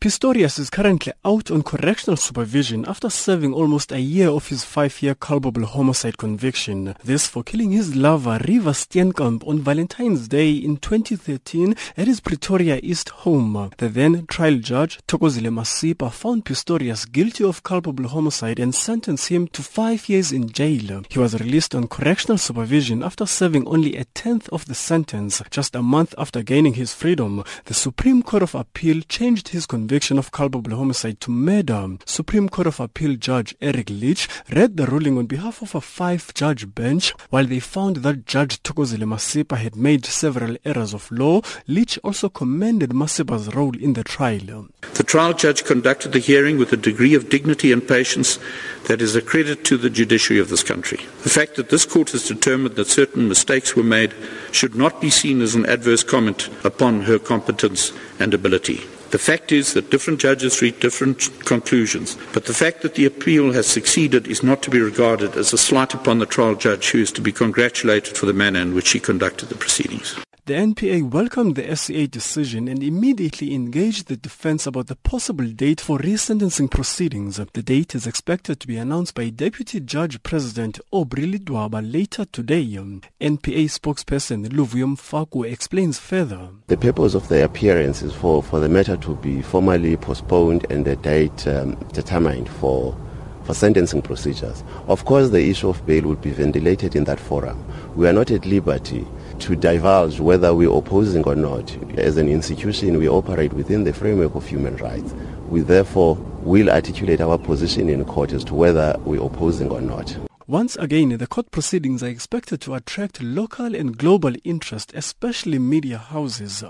Pistorius is currently out on correctional supervision after serving almost a year of his five-year culpable homicide conviction. This for killing his lover Reeva Steenkamp on Valentine's Day in 2013 at his Pretoria East home. The then trial judge, Thokozile Masipa, found Pistorius guilty of culpable homicide and sentenced him to five years in jail. He was released on correctional supervision after serving only a tenth of the sentence. Just a month after gaining his freedom, the Supreme Court of Appeal changed his conviction conviction of culpable homicide to murder. Supreme Court of Appeal Judge Eric Leach read the ruling on behalf of a five-judge bench. While they found that Judge Thokozile Masipa had made several errors of law, Leach also commended Masipa's role in the trial. The trial judge conducted the hearing with a degree of dignity and patience that is a credit to the judiciary of this country. The fact that this court has determined that certain mistakes were made should not be seen as an adverse comment upon her competence and ability. The fact is that different judges reach different conclusions, but the fact that the appeal has succeeded is not to be regarded as a slight upon the trial judge who is to be congratulated for the manner in which he conducted the proceedings. The NPA welcomed the SCA decision and immediately engaged the defense about the possible date for resentencing proceedings. The date is expected to be announced by Deputy Judge President Aubrey Ledwaba later today. NPA spokesperson Luvuyo Mfaku explains further. The purpose of the appearance is for, for the matter to be formally postponed and the date um, determined for for sentencing procedures. Of course, the issue of bail will be ventilated in that forum. We are not at liberty to divulge whether we're opposing or not. As an institution, we operate within the framework of human rights. We therefore will articulate our position in court as to whether we're opposing or not. Once again, the court proceedings are expected to attract local and global interest, especially media houses.